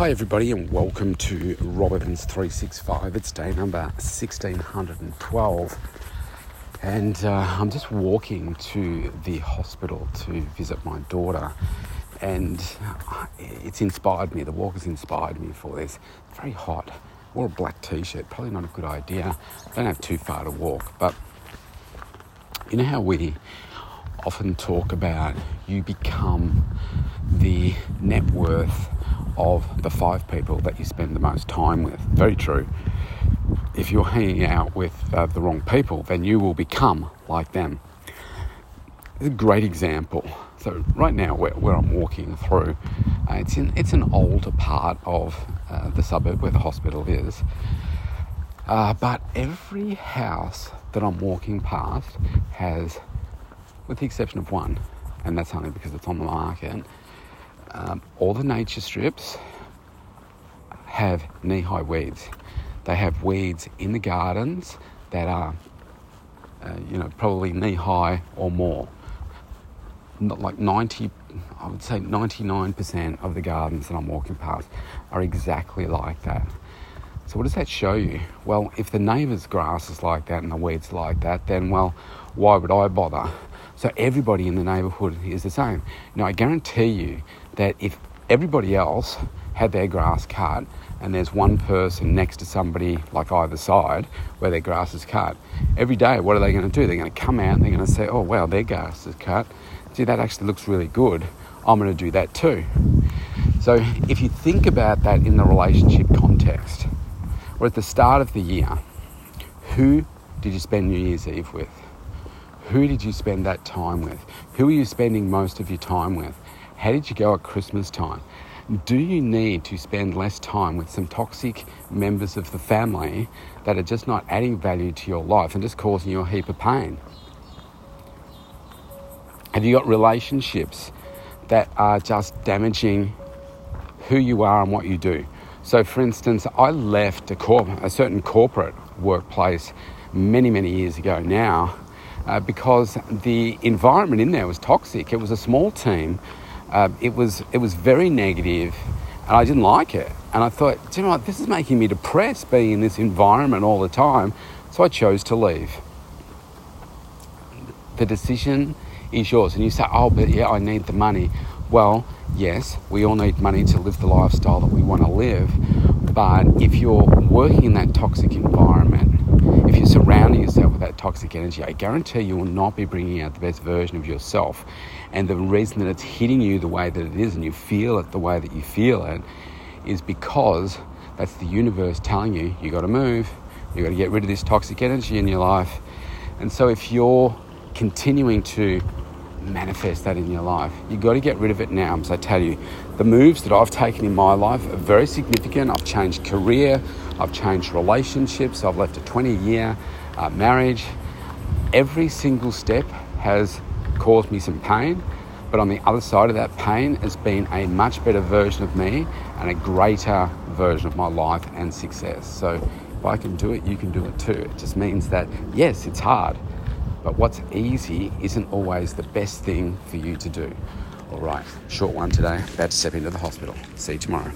Hi, everybody, and welcome to Rob Evans 365. It's day number 1612, and uh, I'm just walking to the hospital to visit my daughter. And it's inspired me, the walk has inspired me for this. It's very hot. Wore a black t shirt, probably not a good idea. Don't have too far to walk, but you know how we often talk about you become the net worth of the five people that you spend the most time with. Very true. If you're hanging out with uh, the wrong people, then you will become like them. It's a great example. So right now, where, where I'm walking through, uh, it's in it's an older part of uh, the suburb where the hospital is. Uh, but every house that I'm walking past has, with the exception of one, and that's only because it's on the market, um, all the nature strips have knee high weeds. They have weeds in the gardens that are, uh, you know, probably knee high or more. Not like 90, I would say 99% of the gardens that I'm walking past are exactly like that. So, what does that show you? Well, if the neighbour's grass is like that and the weeds like that, then, well, why would I bother? So, everybody in the neighbourhood is the same. Now, I guarantee you that if everybody else had their grass cut and there's one person next to somebody like either side where their grass is cut, every day what are they going to do? They're going to come out and they're going to say, oh wow, their grass is cut. See, that actually looks really good. I'm going to do that too. So if you think about that in the relationship context, we're at the start of the year. Who did you spend New Year's Eve with? Who did you spend that time with? Who are you spending most of your time with? How did you go at Christmas time? Do you need to spend less time with some toxic members of the family that are just not adding value to your life and just causing you a heap of pain? Have you got relationships that are just damaging who you are and what you do? So, for instance, I left a, corp- a certain corporate workplace many, many years ago now uh, because the environment in there was toxic. It was a small team uh, it was it was very negative, and I didn't like it. And I thought, you know what, this is making me depressed being in this environment all the time. So I chose to leave. The decision is yours, and you say, oh, but yeah, I need the money. Well, yes, we all need money to live the lifestyle that we want to live. But if you're working in that toxic environment, if you're surrounding yourself with that toxic energy, I guarantee you will not be bringing out the best version of yourself. And the reason that it's hitting you the way that it is and you feel it the way that you feel it is because that's the universe telling you you got to move, you got to get rid of this toxic energy in your life. And so if you're continuing to manifest that in your life. You've got to get rid of it now. As I tell you, the moves that I've taken in my life are very significant. I've changed career, I've changed relationships, I've left a 20 year uh, marriage. Every single step has caused me some pain, but on the other side of that pain has been a much better version of me and a greater version of my life and success. So if I can do it, you can do it too. It just means that, yes, it's hard but what's easy isn't always the best thing for you to do. All right, short one today. About to step into the hospital. See you tomorrow.